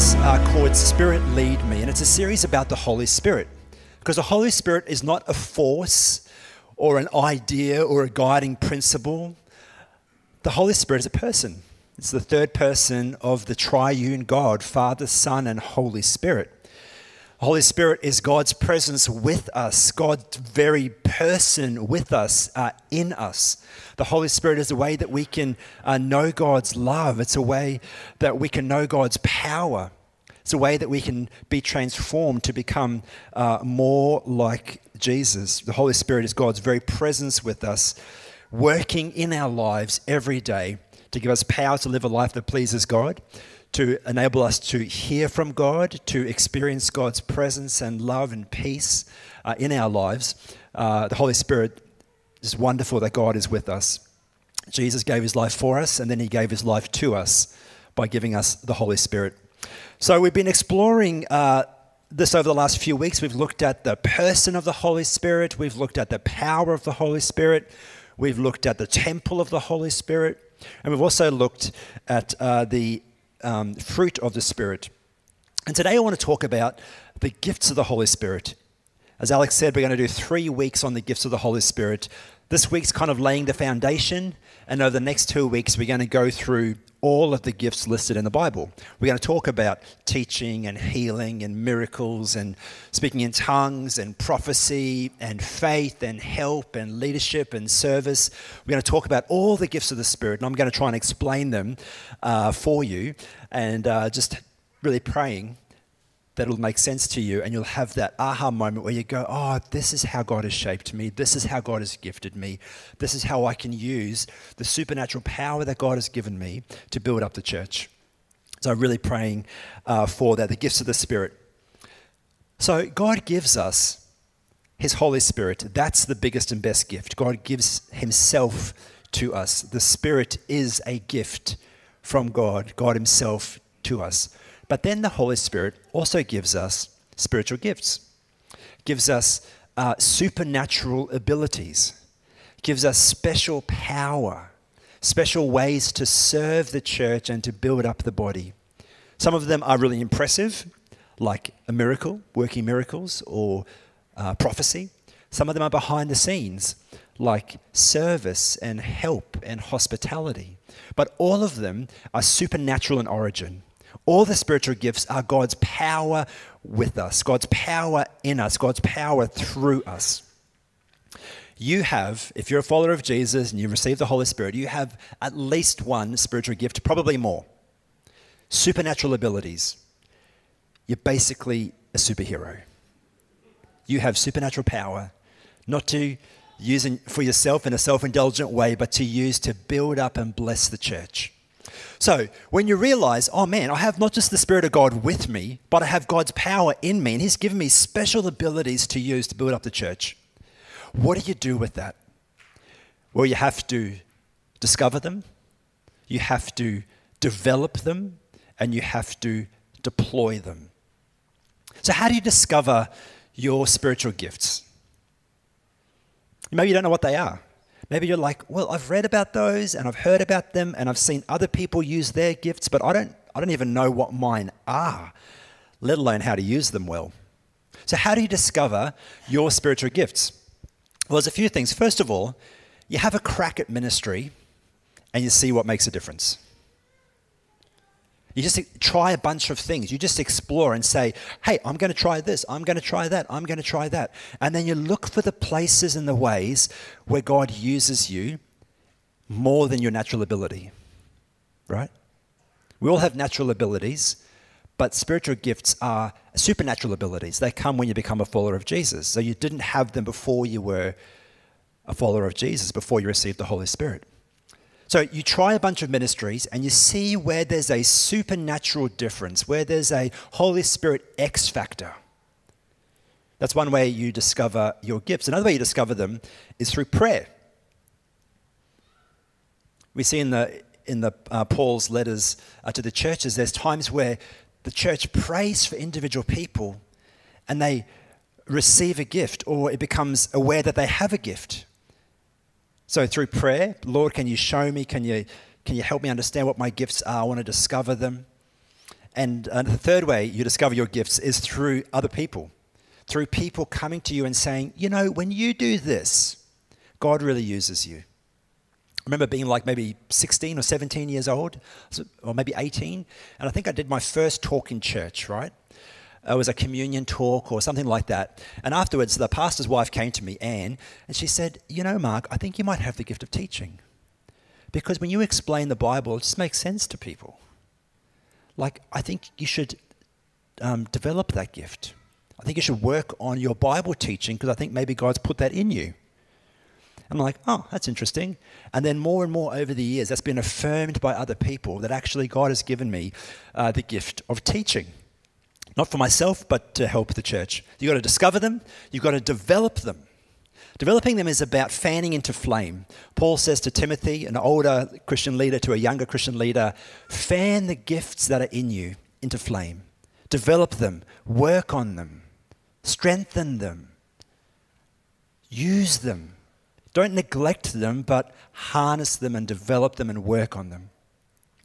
series uh, called Spirit Lead Me, and it's a series about the Holy Spirit. Because the Holy Spirit is not a force or an idea or a guiding principle. The Holy Spirit is a person. It's the third person of the triune God, Father, Son, and Holy Spirit. The Holy Spirit is God's presence with us, God's very person with us, uh, in us. The Holy Spirit is a way that we can uh, know God's love. It's a way that we can know God's power. It's a way that we can be transformed to become uh, more like Jesus. The Holy Spirit is God's very presence with us, working in our lives every day to give us power to live a life that pleases God to enable us to hear from God, to experience God's presence and love and peace uh, in our lives. Uh, the Holy Spirit is wonderful that God is with us. Jesus gave his life for us, and then he gave his life to us by giving us the Holy Spirit. So we've been exploring. Uh, this over the last few weeks. We've looked at the person of the Holy Spirit. We've looked at the power of the Holy Spirit. We've looked at the temple of the Holy Spirit. And we've also looked at uh, the um, fruit of the Spirit. And today I want to talk about the gifts of the Holy Spirit. As Alex said, we're going to do three weeks on the gifts of the Holy Spirit. This week's kind of laying the foundation, and over the next two weeks, we're going to go through all of the gifts listed in the Bible. We're going to talk about teaching and healing and miracles and speaking in tongues and prophecy and faith and help and leadership and service. We're going to talk about all the gifts of the Spirit, and I'm going to try and explain them uh, for you and uh, just really praying that'll make sense to you and you'll have that aha moment where you go, oh, this is how God has shaped me. This is how God has gifted me. This is how I can use the supernatural power that God has given me to build up the church. So I'm really praying uh, for that, the gifts of the Spirit. So God gives us His Holy Spirit. That's the biggest and best gift. God gives Himself to us. The Spirit is a gift from God, God Himself to us. But then the Holy Spirit also gives us spiritual gifts, gives us uh, supernatural abilities, gives us special power, special ways to serve the church and to build up the body. Some of them are really impressive, like a miracle, working miracles, or uh, prophecy. Some of them are behind the scenes, like service and help and hospitality. But all of them are supernatural in origin. All the spiritual gifts are God's power with us, God's power in us, God's power through us. You have, if you're a follower of Jesus and you receive the Holy Spirit, you have at least one spiritual gift, probably more. Supernatural abilities. You're basically a superhero. You have supernatural power, not to use for yourself in a self indulgent way, but to use to build up and bless the church. So when you realize, oh man, I have not just the Spirit of God with me, but I have God's power in me, and He's given me special abilities to use to build up the church. What do you do with that? Well, you have to discover them, you have to develop them, and you have to deploy them. So, how do you discover your spiritual gifts? Maybe you don't know what they are. Maybe you're like, well, I've read about those and I've heard about them and I've seen other people use their gifts, but I don't, I don't even know what mine are, let alone how to use them well. So, how do you discover your spiritual gifts? Well, there's a few things. First of all, you have a crack at ministry and you see what makes a difference. You just try a bunch of things. You just explore and say, hey, I'm going to try this. I'm going to try that. I'm going to try that. And then you look for the places and the ways where God uses you more than your natural ability. Right? We all have natural abilities, but spiritual gifts are supernatural abilities. They come when you become a follower of Jesus. So you didn't have them before you were a follower of Jesus, before you received the Holy Spirit. So you try a bunch of ministries and you see where there's a supernatural difference, where there's a Holy Spirit X factor. That's one way you discover your gifts. Another way you discover them is through prayer. We see in the in the uh, Paul's letters uh, to the churches, there's times where the church prays for individual people, and they receive a gift, or it becomes aware that they have a gift. So through prayer, Lord, can you show me? Can you, can you help me understand what my gifts are? I want to discover them. And the third way you discover your gifts is through other people, through people coming to you and saying, you know, when you do this, God really uses you. I remember being like maybe 16 or 17 years old, or maybe 18, and I think I did my first talk in church, right? It was a communion talk or something like that. And afterwards, the pastor's wife came to me, Anne, and she said, You know, Mark, I think you might have the gift of teaching. Because when you explain the Bible, it just makes sense to people. Like, I think you should um, develop that gift. I think you should work on your Bible teaching because I think maybe God's put that in you. I'm like, oh, that's interesting. And then more and more over the years, that's been affirmed by other people that actually God has given me uh, the gift of teaching. Not for myself, but to help the church. You've got to discover them, you've got to develop them. Developing them is about fanning into flame. Paul says to Timothy, an older Christian leader, to a younger Christian leader, fan the gifts that are in you into flame. Develop them, work on them, strengthen them, use them don't neglect them, but harness them and develop them and work on them.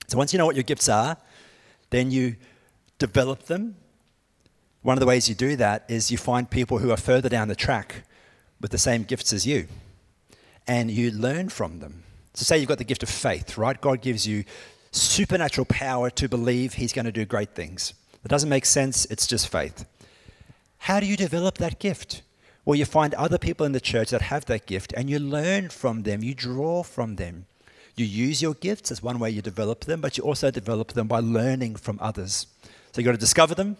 So once you know what your gifts are, then you develop them. One of the ways you do that is you find people who are further down the track with the same gifts as you, and you learn from them. So, say you've got the gift of faith, right? God gives you supernatural power to believe He's going to do great things. It doesn't make sense, it's just faith. How do you develop that gift? Well, you find other people in the church that have that gift and you learn from them, you draw from them. You use your gifts as one way you develop them, but you also develop them by learning from others. So you've got to discover them,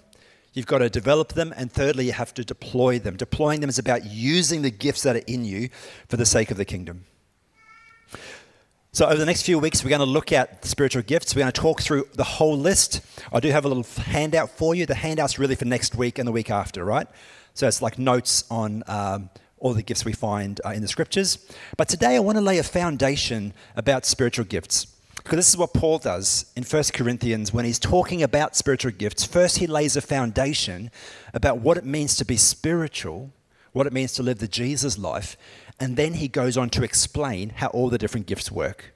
you've got to develop them, and thirdly, you have to deploy them. Deploying them is about using the gifts that are in you for the sake of the kingdom. So, over the next few weeks, we're going to look at spiritual gifts. We're going to talk through the whole list. I do have a little handout for you. The handout's really for next week and the week after, right? So it's like notes on um, all the gifts we find uh, in the scriptures. But today I want to lay a foundation about spiritual gifts. Because this is what Paul does in 1 Corinthians when he's talking about spiritual gifts. First, he lays a foundation about what it means to be spiritual, what it means to live the Jesus life, and then he goes on to explain how all the different gifts work.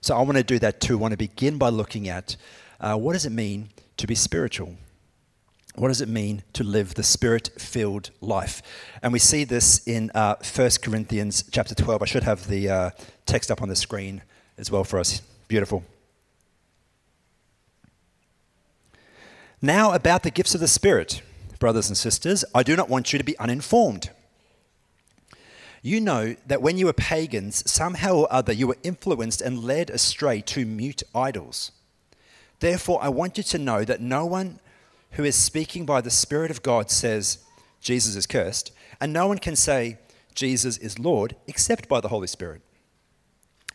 So I want to do that too. I want to begin by looking at uh, what does it mean to be spiritual? What does it mean to live the spirit filled life? And we see this in uh, 1 Corinthians chapter 12. I should have the uh, text up on the screen as well for us. Beautiful. Now, about the gifts of the Spirit, brothers and sisters, I do not want you to be uninformed. You know that when you were pagans, somehow or other you were influenced and led astray to mute idols. Therefore, I want you to know that no one who is speaking by the Spirit of God says, Jesus is cursed, and no one can say, Jesus is Lord, except by the Holy Spirit.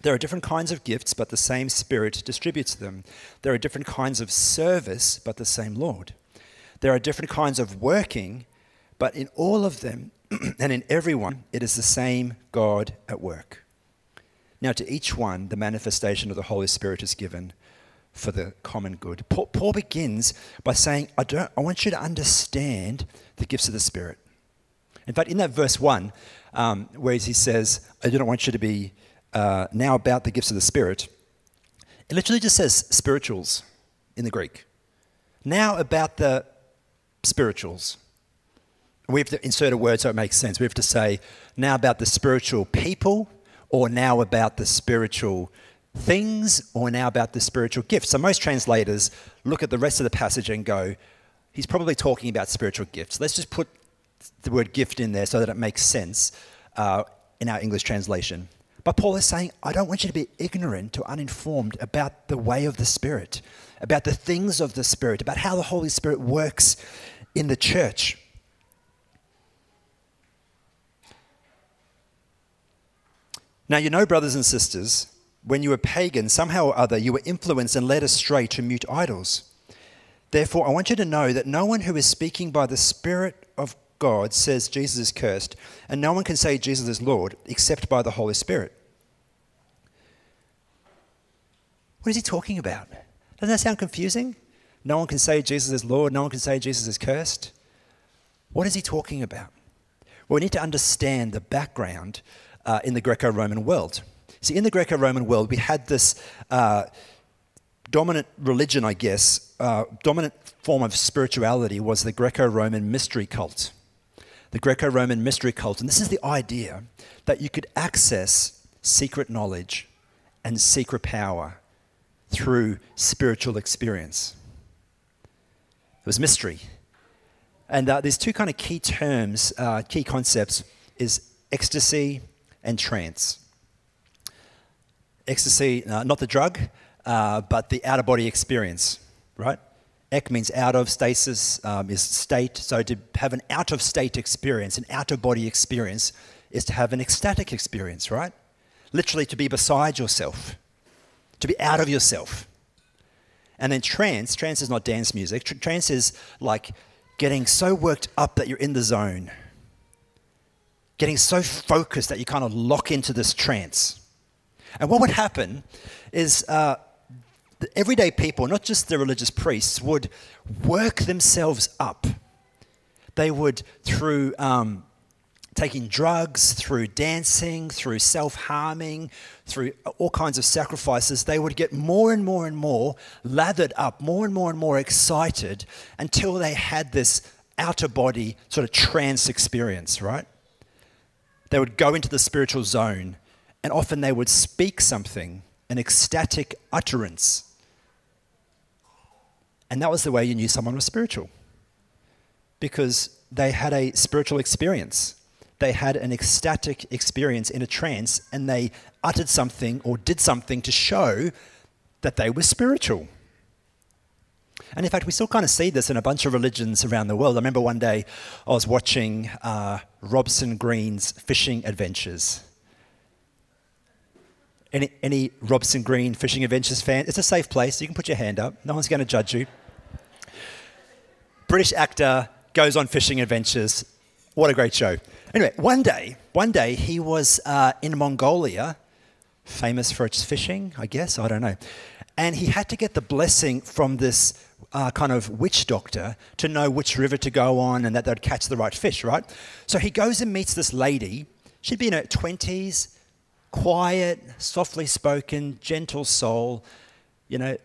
There are different kinds of gifts, but the same Spirit distributes them. There are different kinds of service, but the same Lord. There are different kinds of working, but in all of them and in everyone, it is the same God at work. Now, to each one, the manifestation of the Holy Spirit is given for the common good. Paul, Paul begins by saying, I, don't, I want you to understand the gifts of the Spirit. In fact, in that verse 1, um, where he says, I do not want you to be uh, now about the gifts of the Spirit, it literally just says spirituals in the Greek. Now about the spirituals. We have to insert a word so it makes sense. We have to say now about the spiritual people or now about the spiritual things or now about the spiritual gifts. So most translators look at the rest of the passage and go, he's probably talking about spiritual gifts. Let's just put the word gift in there so that it makes sense uh, in our English translation. But Paul is saying, I don't want you to be ignorant or uninformed about the way of the Spirit, about the things of the Spirit, about how the Holy Spirit works in the church. Now, you know, brothers and sisters, when you were pagan, somehow or other, you were influenced and led astray to mute idols. Therefore, I want you to know that no one who is speaking by the Spirit of God says Jesus is cursed, and no one can say Jesus is Lord except by the Holy Spirit. What is he talking about? Doesn't that sound confusing? No one can say Jesus is Lord, no one can say Jesus is cursed. What is he talking about? Well, we need to understand the background uh, in the Greco Roman world. See, in the Greco Roman world, we had this uh, dominant religion, I guess, uh, dominant form of spirituality was the Greco Roman mystery cult. The Greco Roman mystery cult. And this is the idea that you could access secret knowledge and secret power through spiritual experience. It was mystery. And uh, there's two kind of key terms, uh, key concepts, is ecstasy and trance. Ecstasy, uh, not the drug, uh, but the out of body experience, right? Ek means out of, stasis um, is state. So to have an out of state experience, an out of body experience, is to have an ecstatic experience, right? Literally to be beside yourself, to be out of yourself. And then trance, trance is not dance music. Trance is like getting so worked up that you're in the zone, getting so focused that you kind of lock into this trance. And what would happen is uh, everyday people, not just the religious priests, would work themselves up. They would, through um, taking drugs, through dancing, through self harming, through all kinds of sacrifices, they would get more and more and more lathered up, more and more and more excited until they had this outer body sort of trance experience, right? They would go into the spiritual zone and often they would speak something, an ecstatic utterance and that was the way you knew someone was spiritual. Because they had a spiritual experience. They had an ecstatic experience in a trance and they uttered something or did something to show that they were spiritual. And in fact, we still kind of see this in a bunch of religions around the world. I remember one day I was watching uh, Robson Green's fishing adventures. Any, any Robson Green fishing adventures fan? It's a safe place. You can put your hand up. No one's going to judge you. British actor goes on fishing adventures. What a great show. Anyway, one day, one day he was uh, in Mongolia, famous for its fishing, I guess, I don't know. And he had to get the blessing from this uh, kind of witch doctor to know which river to go on and that they'd catch the right fish, right? So he goes and meets this lady. She'd be in her 20s, quiet, softly spoken, gentle soul, you know,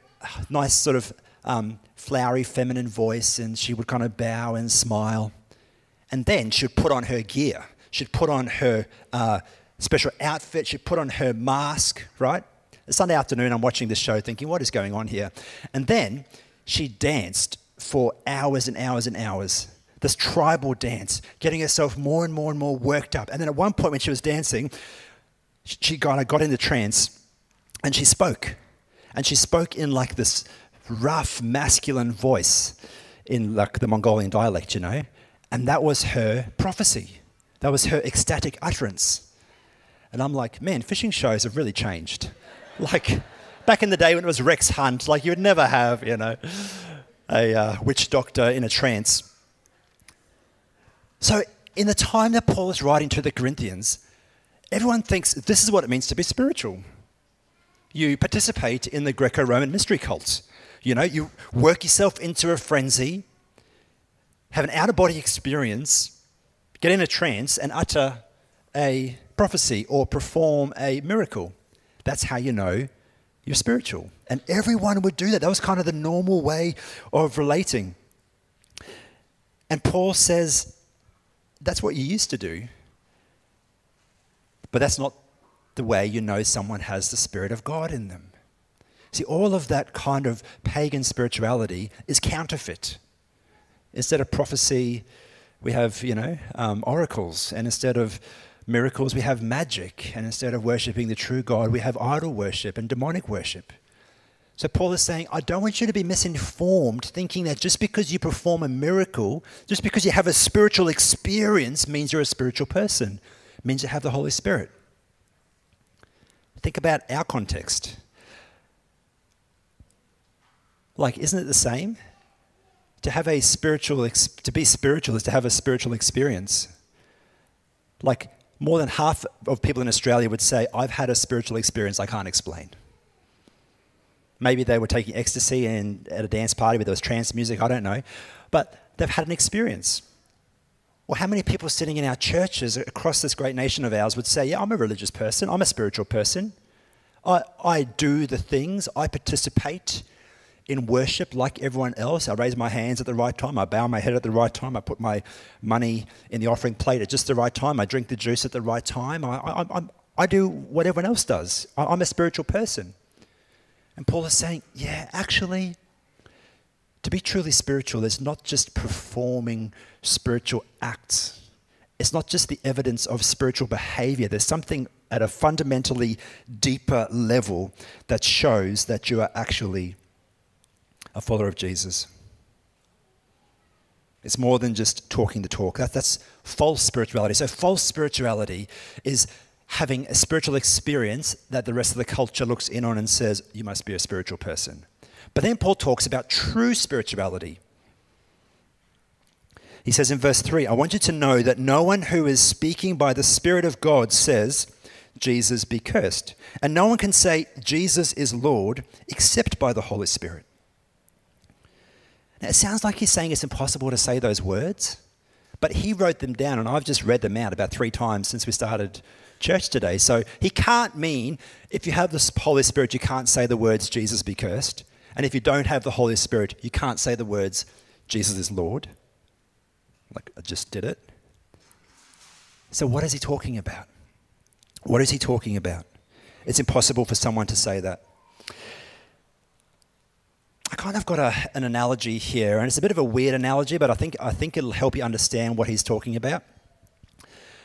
nice sort of um, flowery feminine voice and she would kind of bow and smile. And then she'd put on her gear. She'd put on her uh, special outfit. She'd put on her mask, right? Sunday afternoon, I'm watching this show thinking, what is going on here? And then she danced for hours and hours and hours. This tribal dance, getting herself more and more and more worked up. And then at one point, when she was dancing, she got, got into trance and she spoke. And she spoke in like this rough, masculine voice in like the Mongolian dialect, you know. And that was her prophecy. That was her ecstatic utterance. And I'm like, man, fishing shows have really changed. Like back in the day when it was Rex Hunt, like you would never have, you know, a uh, witch doctor in a trance. So in the time that Paul is writing to the Corinthians, everyone thinks this is what it means to be spiritual. You participate in the Greco Roman mystery cults. You know, you work yourself into a frenzy, have an out of body experience, get in a trance, and utter a prophecy or perform a miracle. That's how you know you're spiritual. And everyone would do that. That was kind of the normal way of relating. And Paul says that's what you used to do. But that's not the way you know someone has the Spirit of God in them. See, all of that kind of pagan spirituality is counterfeit. Instead of prophecy, we have, you know, um, oracles. And instead of miracles, we have magic. And instead of worshipping the true God, we have idol worship and demonic worship. So Paul is saying, I don't want you to be misinformed, thinking that just because you perform a miracle, just because you have a spiritual experience, means you're a spiritual person, means you have the Holy Spirit. Think about our context. Like, isn't it the same? To have a spiritual, to be spiritual is to have a spiritual experience. Like, more than half of people in Australia would say, I've had a spiritual experience I can't explain. Maybe they were taking ecstasy and at a dance party where there was trance music, I don't know. But they've had an experience. Well, how many people sitting in our churches across this great nation of ours would say, Yeah, I'm a religious person, I'm a spiritual person. I, I do the things, I participate in worship like everyone else. I raise my hands at the right time. I bow my head at the right time. I put my money in the offering plate at just the right time. I drink the juice at the right time. I, I, I, I do what everyone else does. I, I'm a spiritual person. And Paul is saying, yeah, actually, to be truly spiritual is not just performing spiritual acts. It's not just the evidence of spiritual behavior. There's something at a fundamentally deeper level that shows that you are actually a follower of Jesus. It's more than just talking the talk. That, that's false spirituality. So, false spirituality is having a spiritual experience that the rest of the culture looks in on and says, you must be a spiritual person. But then Paul talks about true spirituality. He says in verse 3 I want you to know that no one who is speaking by the Spirit of God says, Jesus be cursed. And no one can say, Jesus is Lord, except by the Holy Spirit. Now, it sounds like he's saying it's impossible to say those words, but he wrote them down, and I've just read them out about three times since we started church today. So he can't mean if you have the Holy Spirit, you can't say the words, Jesus be cursed. And if you don't have the Holy Spirit, you can't say the words, Jesus is Lord. Like I just did it. So, what is he talking about? What is he talking about? It's impossible for someone to say that. Kind of got a, an analogy here, and it's a bit of a weird analogy, but I think, I think it'll help you understand what he's talking about.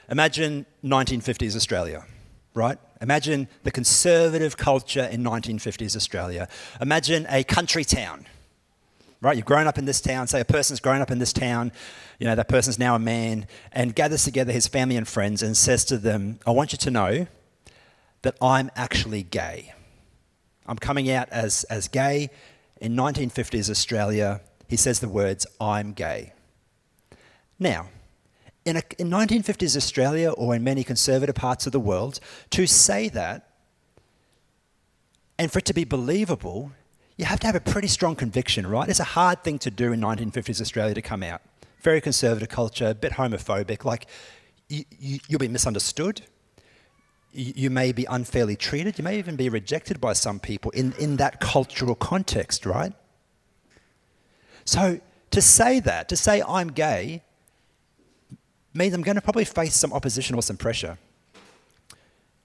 Imagine 1950s Australia, right? Imagine the conservative culture in 1950s Australia. Imagine a country town, right? You've grown up in this town, say a person's grown up in this town, you know, that person's now a man, and gathers together his family and friends and says to them, I want you to know that I'm actually gay. I'm coming out as, as gay in 1950s Australia, he says the words, I'm gay. Now, in, a, in 1950s Australia or in many conservative parts of the world, to say that and for it to be believable, you have to have a pretty strong conviction, right? It's a hard thing to do in 1950s Australia to come out. Very conservative culture, a bit homophobic. Like, you, you, you'll be misunderstood. You, may be unfairly treated. You may even be rejected by some people in, in that cultural context, right? So, to say that, to say I'm gay, means I'm going to probably face some opposition or some pressure.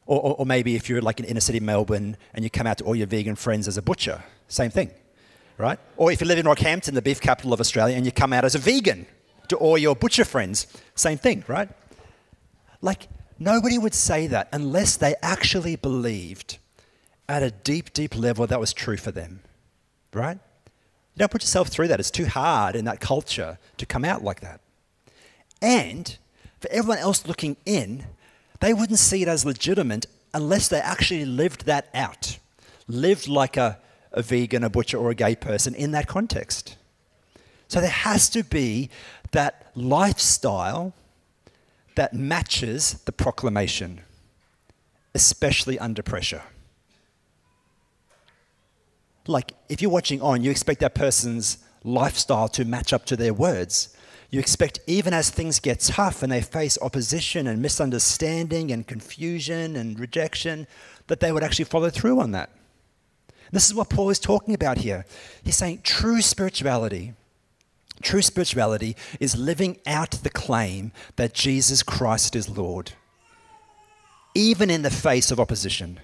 Or, or, or, maybe if you're like in inner city Melbourne and you come out to all your vegan friends as a butcher, same thing, right? Or if you live in Rockhampton, the beef capital of Australia, and you come out as a vegan to all your butcher friends, same thing, right? Like, nobody would say that unless they actually believed at a deep, deep level that was true for them, right? You don't put yourself through that. It's too hard in that culture to come out like that. And for everyone else looking in, they wouldn't see it as legitimate unless they actually lived that out, lived like a, a vegan, a butcher, or a gay person in that context. So there has to be that lifestyle that matches the proclamation, especially under pressure. Like if you're watching on, you expect that person's lifestyle to match up to their words. You expect, even as things get tough and they face opposition and misunderstanding and confusion and rejection, that they would actually follow through on that. This is what Paul is talking about here. He's saying true spirituality, true spirituality is living out the claim that Jesus Christ is Lord, even in the face of opposition.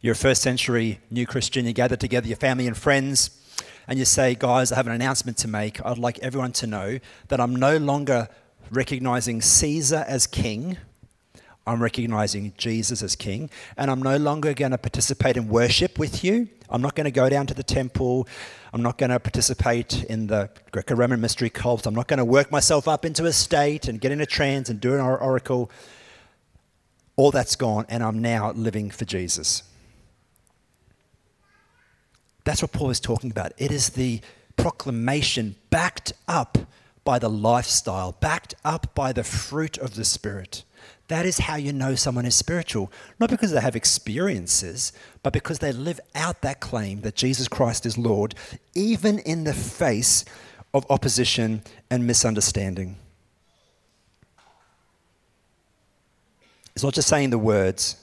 You're a first century new Christian, you gather together your family and friends and you say, guys, I have an announcement to make. I'd like everyone to know that I'm no longer recognizing Caesar as king. I'm recognizing Jesus as king. And I'm no longer going to participate in worship with you. I'm not going to go down to the temple. I'm not going to participate in the Greco Roman mystery cult. I'm not going to work myself up into a state and get in a trance and do an oracle. All that's gone, and I'm now living for Jesus. That's what Paul is talking about. It is the proclamation backed up by the lifestyle, backed up by the fruit of the Spirit. That is how you know someone is spiritual. Not because they have experiences, but because they live out that claim that Jesus Christ is Lord, even in the face of opposition and misunderstanding. It's not just saying the words,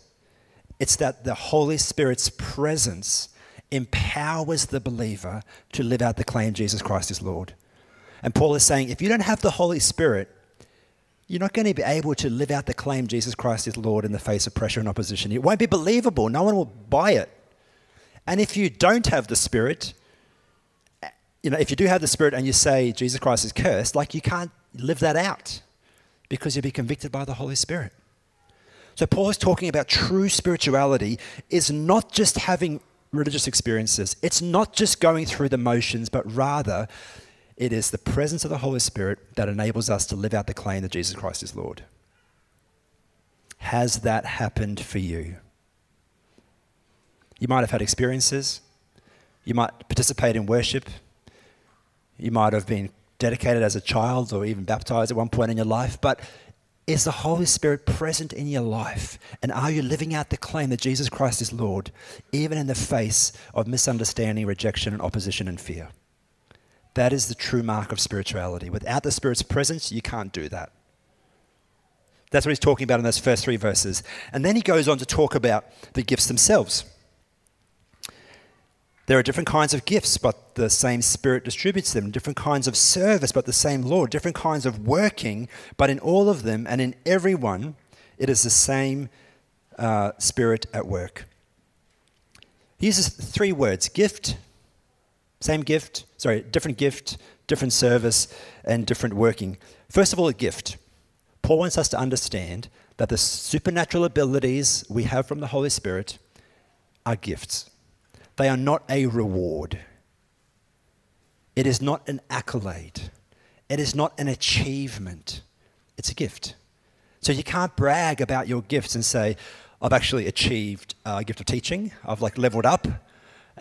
it's that the Holy Spirit's presence empowers the believer to live out the claim Jesus Christ is Lord. And Paul is saying if you don't have the Holy Spirit, you're not going to be able to live out the claim Jesus Christ is Lord in the face of pressure and opposition. It won't be believable. No one will buy it. And if you don't have the Spirit, you know, if you do have the Spirit and you say Jesus Christ is cursed, like you can't live that out because you'll be convicted by the Holy Spirit. So Paul is talking about true spirituality is not just having religious experiences. It's not just going through the motions, but rather it is the presence of the Holy Spirit that enables us to live out the claim that Jesus Christ is Lord. Has that happened for you? You might have had experiences. You might participate in worship. You might have been dedicated as a child or even baptized at one point in your life. But is the Holy Spirit present in your life? And are you living out the claim that Jesus Christ is Lord, even in the face of misunderstanding, rejection, and opposition and fear? That is the true mark of spirituality. Without the Spirit's presence, you can't do that. That's what he's talking about in those first three verses. And then he goes on to talk about the gifts themselves. There are different kinds of gifts, but the same Spirit distributes them. Different kinds of service, but the same Lord. Different kinds of working, but in all of them and in everyone, it is the same uh, Spirit at work. He uses three words gift, same gift, sorry, different gift, different service, and different working. First of all, a gift. Paul wants us to understand that the supernatural abilities we have from the Holy Spirit are gifts. They are not a reward. It is not an accolade. It is not an achievement. It's a gift. So you can't brag about your gifts and say, I've actually achieved uh, a gift of teaching. I've like leveled up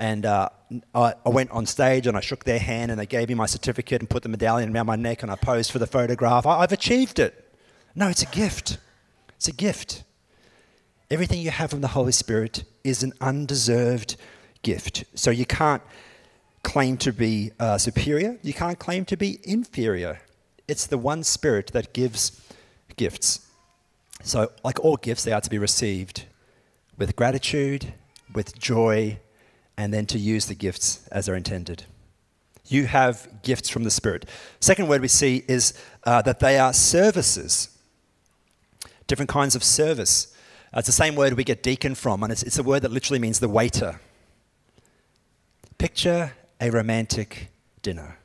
and uh, I, I, went on stage and I shook their hand and they gave me my certificate and put the medallion around my neck and I posed for the photograph. I, I've achieved it. No, it's a gift. It's a gift. Everything you have from the Holy Spirit is an undeserved gift. So you can't claim to be uh, superior, you can't claim to be inferior. It's the one Spirit that gives gifts. So, like all gifts, they are to be received with gratitude, with joy, and then to use the gifts as they're intended. You have gifts from the Spirit. Second word we see is uh, that they are services, different kinds of service. Uh, it's the same word we get deacon from, and it's, it's a word that literally means the waiter. Picture a romantic dinner.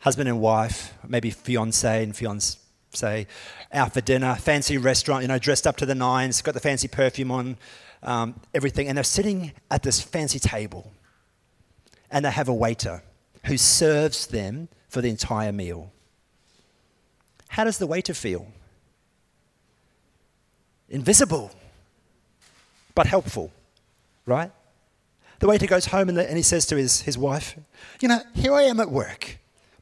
Husband and wife, maybe fiance and fiance out for dinner, fancy restaurant, you know, dressed up to the nines, got the fancy perfume on, um, everything, and they're sitting at this fancy table, and they have a waiter who serves them for the entire meal. How does the waiter feel? Invisible, but helpful, right? The waiter goes home and, the, and he says to his, his wife, You know, here I am at work,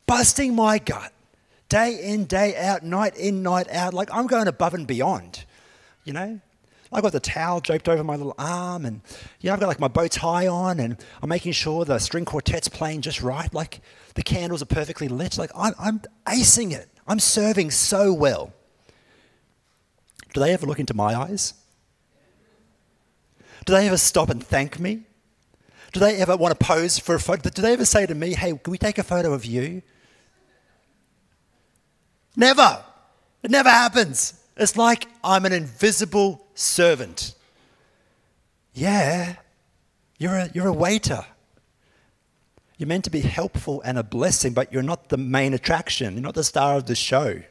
busting my gut, day in, day out, night in, night out. Like I'm going above and beyond, you know? I've got the towel draped over my little arm, and you know, I've got like my bow tie on, and I'm making sure the string quartet's playing just right. Like the candles are perfectly lit. Like I'm, I'm acing it. I'm serving so well. Do they ever look into my eyes? Do they ever stop and thank me? Do they ever want to pose for a photo? Do they ever say to me, hey, can we take a photo of you? Never. It never happens. It's like I'm an invisible servant. Yeah, you're a, you're a waiter. You're meant to be helpful and a blessing, but you're not the main attraction. You're not the star of the show.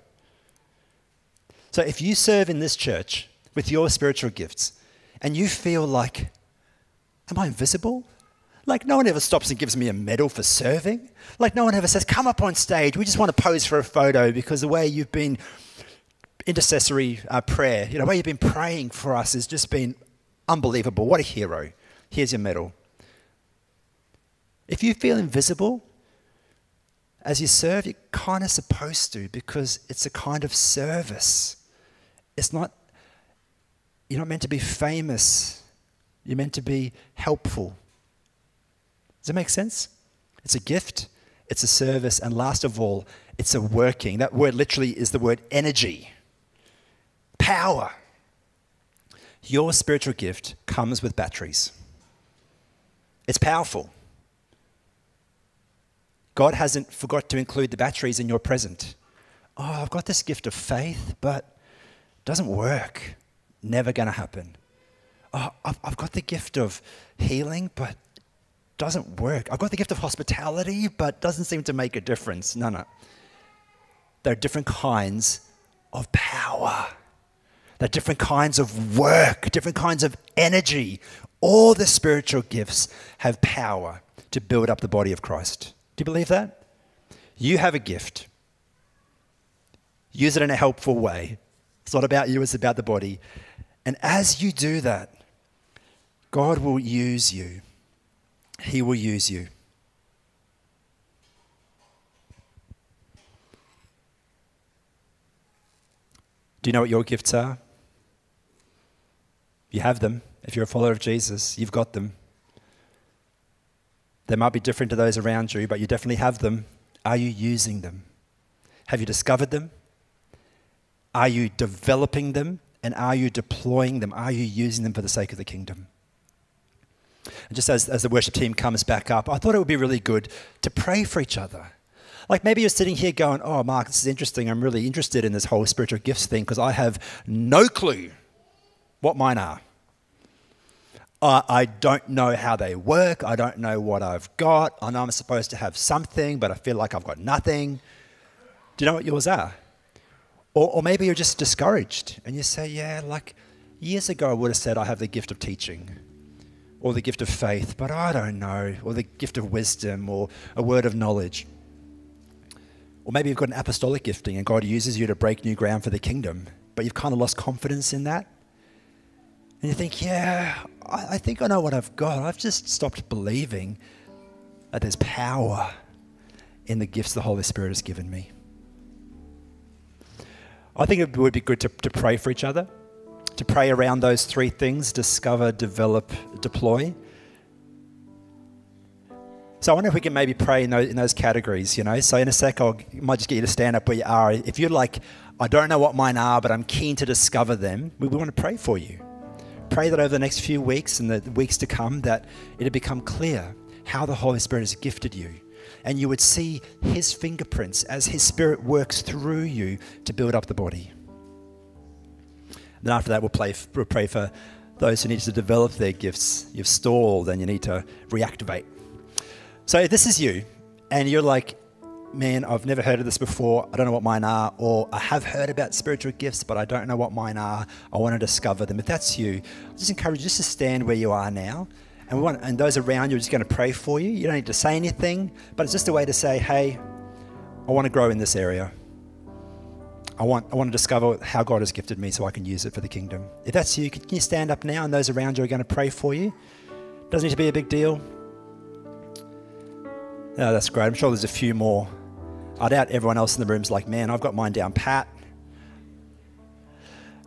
So if you serve in this church with your spiritual gifts and you feel like, am I invisible? Like, no one ever stops and gives me a medal for serving. Like, no one ever says, come up on stage. We just want to pose for a photo because the way you've been intercessory uh, prayer, you know, where you've been praying for us has just been unbelievable. What a hero. Here's your medal. If you feel invisible as you serve, you're kind of supposed to because it's a kind of service. It's not, you're not meant to be famous, you're meant to be helpful. Does that make sense? It's a gift, it's a service, and last of all, it's a working. That word literally is the word energy, power. Your spiritual gift comes with batteries. It's powerful. God hasn't forgot to include the batteries in your present. Oh, I've got this gift of faith, but it doesn't work. Never going to happen. Oh, I've, I've got the gift of healing, but doesn't work. I've got the gift of hospitality, but doesn't seem to make a difference. No, no. There are different kinds of power. Are different kinds of work, different kinds of energy. All the spiritual gifts have power to build up the body of Christ. Do you believe that? You have a gift. Use it in a helpful way. It's not about you, it's about the body. And as you do that, God will use you. He will use you. Do you know what your gifts are? You have them. If you're a follower of Jesus, you've got them. They might be different to those around you, but you definitely have them. Are you using them? Have you discovered them? Are you developing them? And are you deploying them? Are you using them for the sake of the kingdom? And just as, as the worship team comes back up, I thought it would be really good to pray for each other. Like maybe you're sitting here going, Oh, Mark, this is interesting. I'm really interested in this whole spiritual gifts thing because I have no clue what mine are. I, I don't know how they work. I don't know what I've got. I know I'm supposed to have something, but I feel like I've got nothing. Do you know what yours are? Or, or maybe you're just discouraged and you say, Yeah, like years ago I would have said I have the gift of teaching or the gift of faith, but I don't know, or the gift of wisdom or a word of knowledge. Or maybe you've got an apostolic gifting and God uses you to break new ground for the kingdom, but you've kind of lost confidence in that. And you think, yeah, I, I think I know what I've got. I've just stopped believing that there's power in the gifts the Holy Spirit has given me. I think it would be good to, to pray for each other, to pray around those three things discover, develop, deploy. So I wonder if we can maybe pray in those, in those categories, you know. So in a sec, I might just get you to stand up where you are. If you're like, I don't know what mine are, but I'm keen to discover them, we, we want to pray for you. Pray that over the next few weeks and the weeks to come, that it'll become clear how the Holy Spirit has gifted you and you would see his fingerprints as his spirit works through you to build up the body. Then after that, we'll, play, we'll pray for those who need to develop their gifts. You've stalled and you need to reactivate. So this is you and you're like, man, I've never heard of this before. I don't know what mine are. Or I have heard about spiritual gifts, but I don't know what mine are. I want to discover them. If that's you, I just encourage you just to stand where you are now and want and those around you are just going to pray for you. You don't need to say anything, but it's just a way to say, "Hey, I want to grow in this area. I want I want to discover how God has gifted me so I can use it for the kingdom." If that's you, can you stand up now and those around you are going to pray for you? Doesn't need to be a big deal. No, that's great. I'm sure there's a few more. I doubt everyone else in the room is like, man, I've got mine down pat.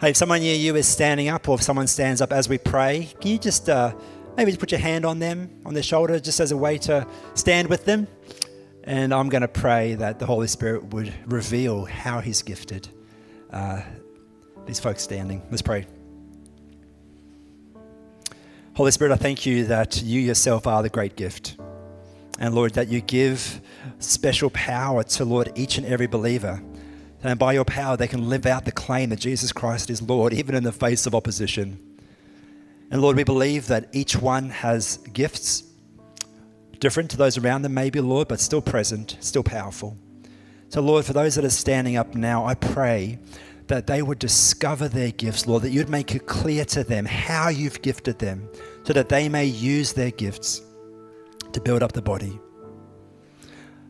Hey, if someone near you is standing up, or if someone stands up as we pray, can you just uh, Maybe just put your hand on them, on their shoulder, just as a way to stand with them. And I'm going to pray that the Holy Spirit would reveal how He's gifted uh, these folks standing. Let's pray. Holy Spirit, I thank you that you yourself are the great gift. And Lord, that you give special power to, Lord, each and every believer. And by your power, they can live out the claim that Jesus Christ is Lord, even in the face of opposition. And Lord, we believe that each one has gifts different to those around them, maybe, Lord, but still present, still powerful. So, Lord, for those that are standing up now, I pray that they would discover their gifts, Lord, that you'd make it clear to them how you've gifted them so that they may use their gifts to build up the body.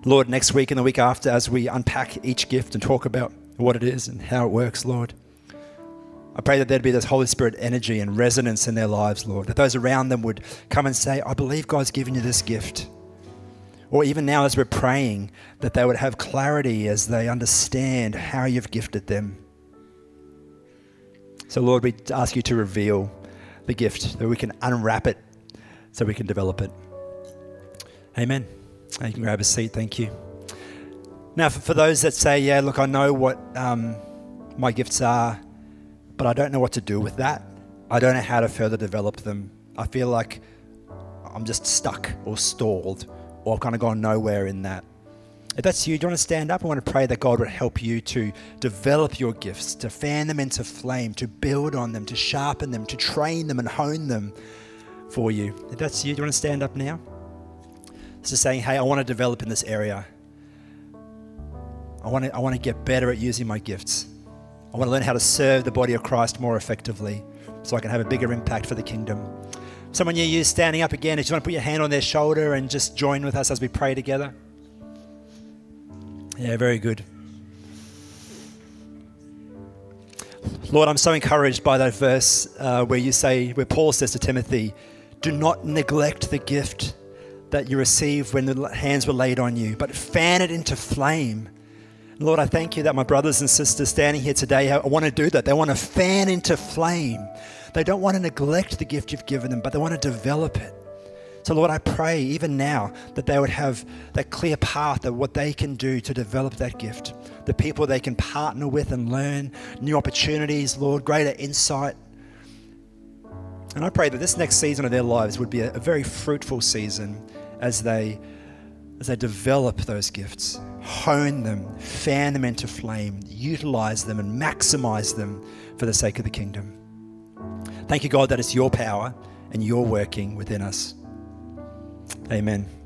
Lord, next week and the week after, as we unpack each gift and talk about what it is and how it works, Lord, I pray that there'd be this Holy Spirit energy and resonance in their lives, Lord, that those around them would come and say, I believe God's given you this gift. Or even now, as we're praying, that they would have clarity as they understand how you've gifted them. So, Lord, we ask you to reveal the gift, that we can unwrap it so we can develop it. Amen. You can grab a seat. Thank you. Now, for, those that say, Yeah, look, I know what um, my gifts are but I don't know what to do with that. I don't know how to further develop them. I feel like I'm just stuck or stalled or I've kind of gone nowhere in that. If that's you, do you want to stand up? I want to pray that God would help you to develop your gifts, to fan them into flame, to build on them, to sharpen them, to train them and hone them for you. If that's you, do you want to stand up now? Just saying, hey, I want to develop in this area. I want to, I want to get better at using my gifts. I want to learn how to serve the body of Christ more effectively so I can have a bigger impact for the kingdom. Someone near you standing up again, if you want to put your hand on their shoulder and just join with us as we pray together. Yeah, very good. Lord, I'm so encouraged by that verse uh, where you say, where Paul says to Timothy, do not neglect the gift that you received when the hands were laid on you, but fan it into flame. Lord, I thank you that my brothers and sisters standing here today I want to do that. They want to fan into flame. They don't want to neglect the gift you've given them, but they want to develop it. So, Lord, I pray even now that they would have that clear path of what they can do to develop that gift, the people they can partner with and learn, new opportunities, Lord, greater insight. And I pray that this next season of their lives would be a, a very fruitful season as they as they develop those gifts, hone them, fan them into flame, utilize them, and maximize them for the sake of the kingdom. Thank you, God, that it's your power and you're working within us. Amen.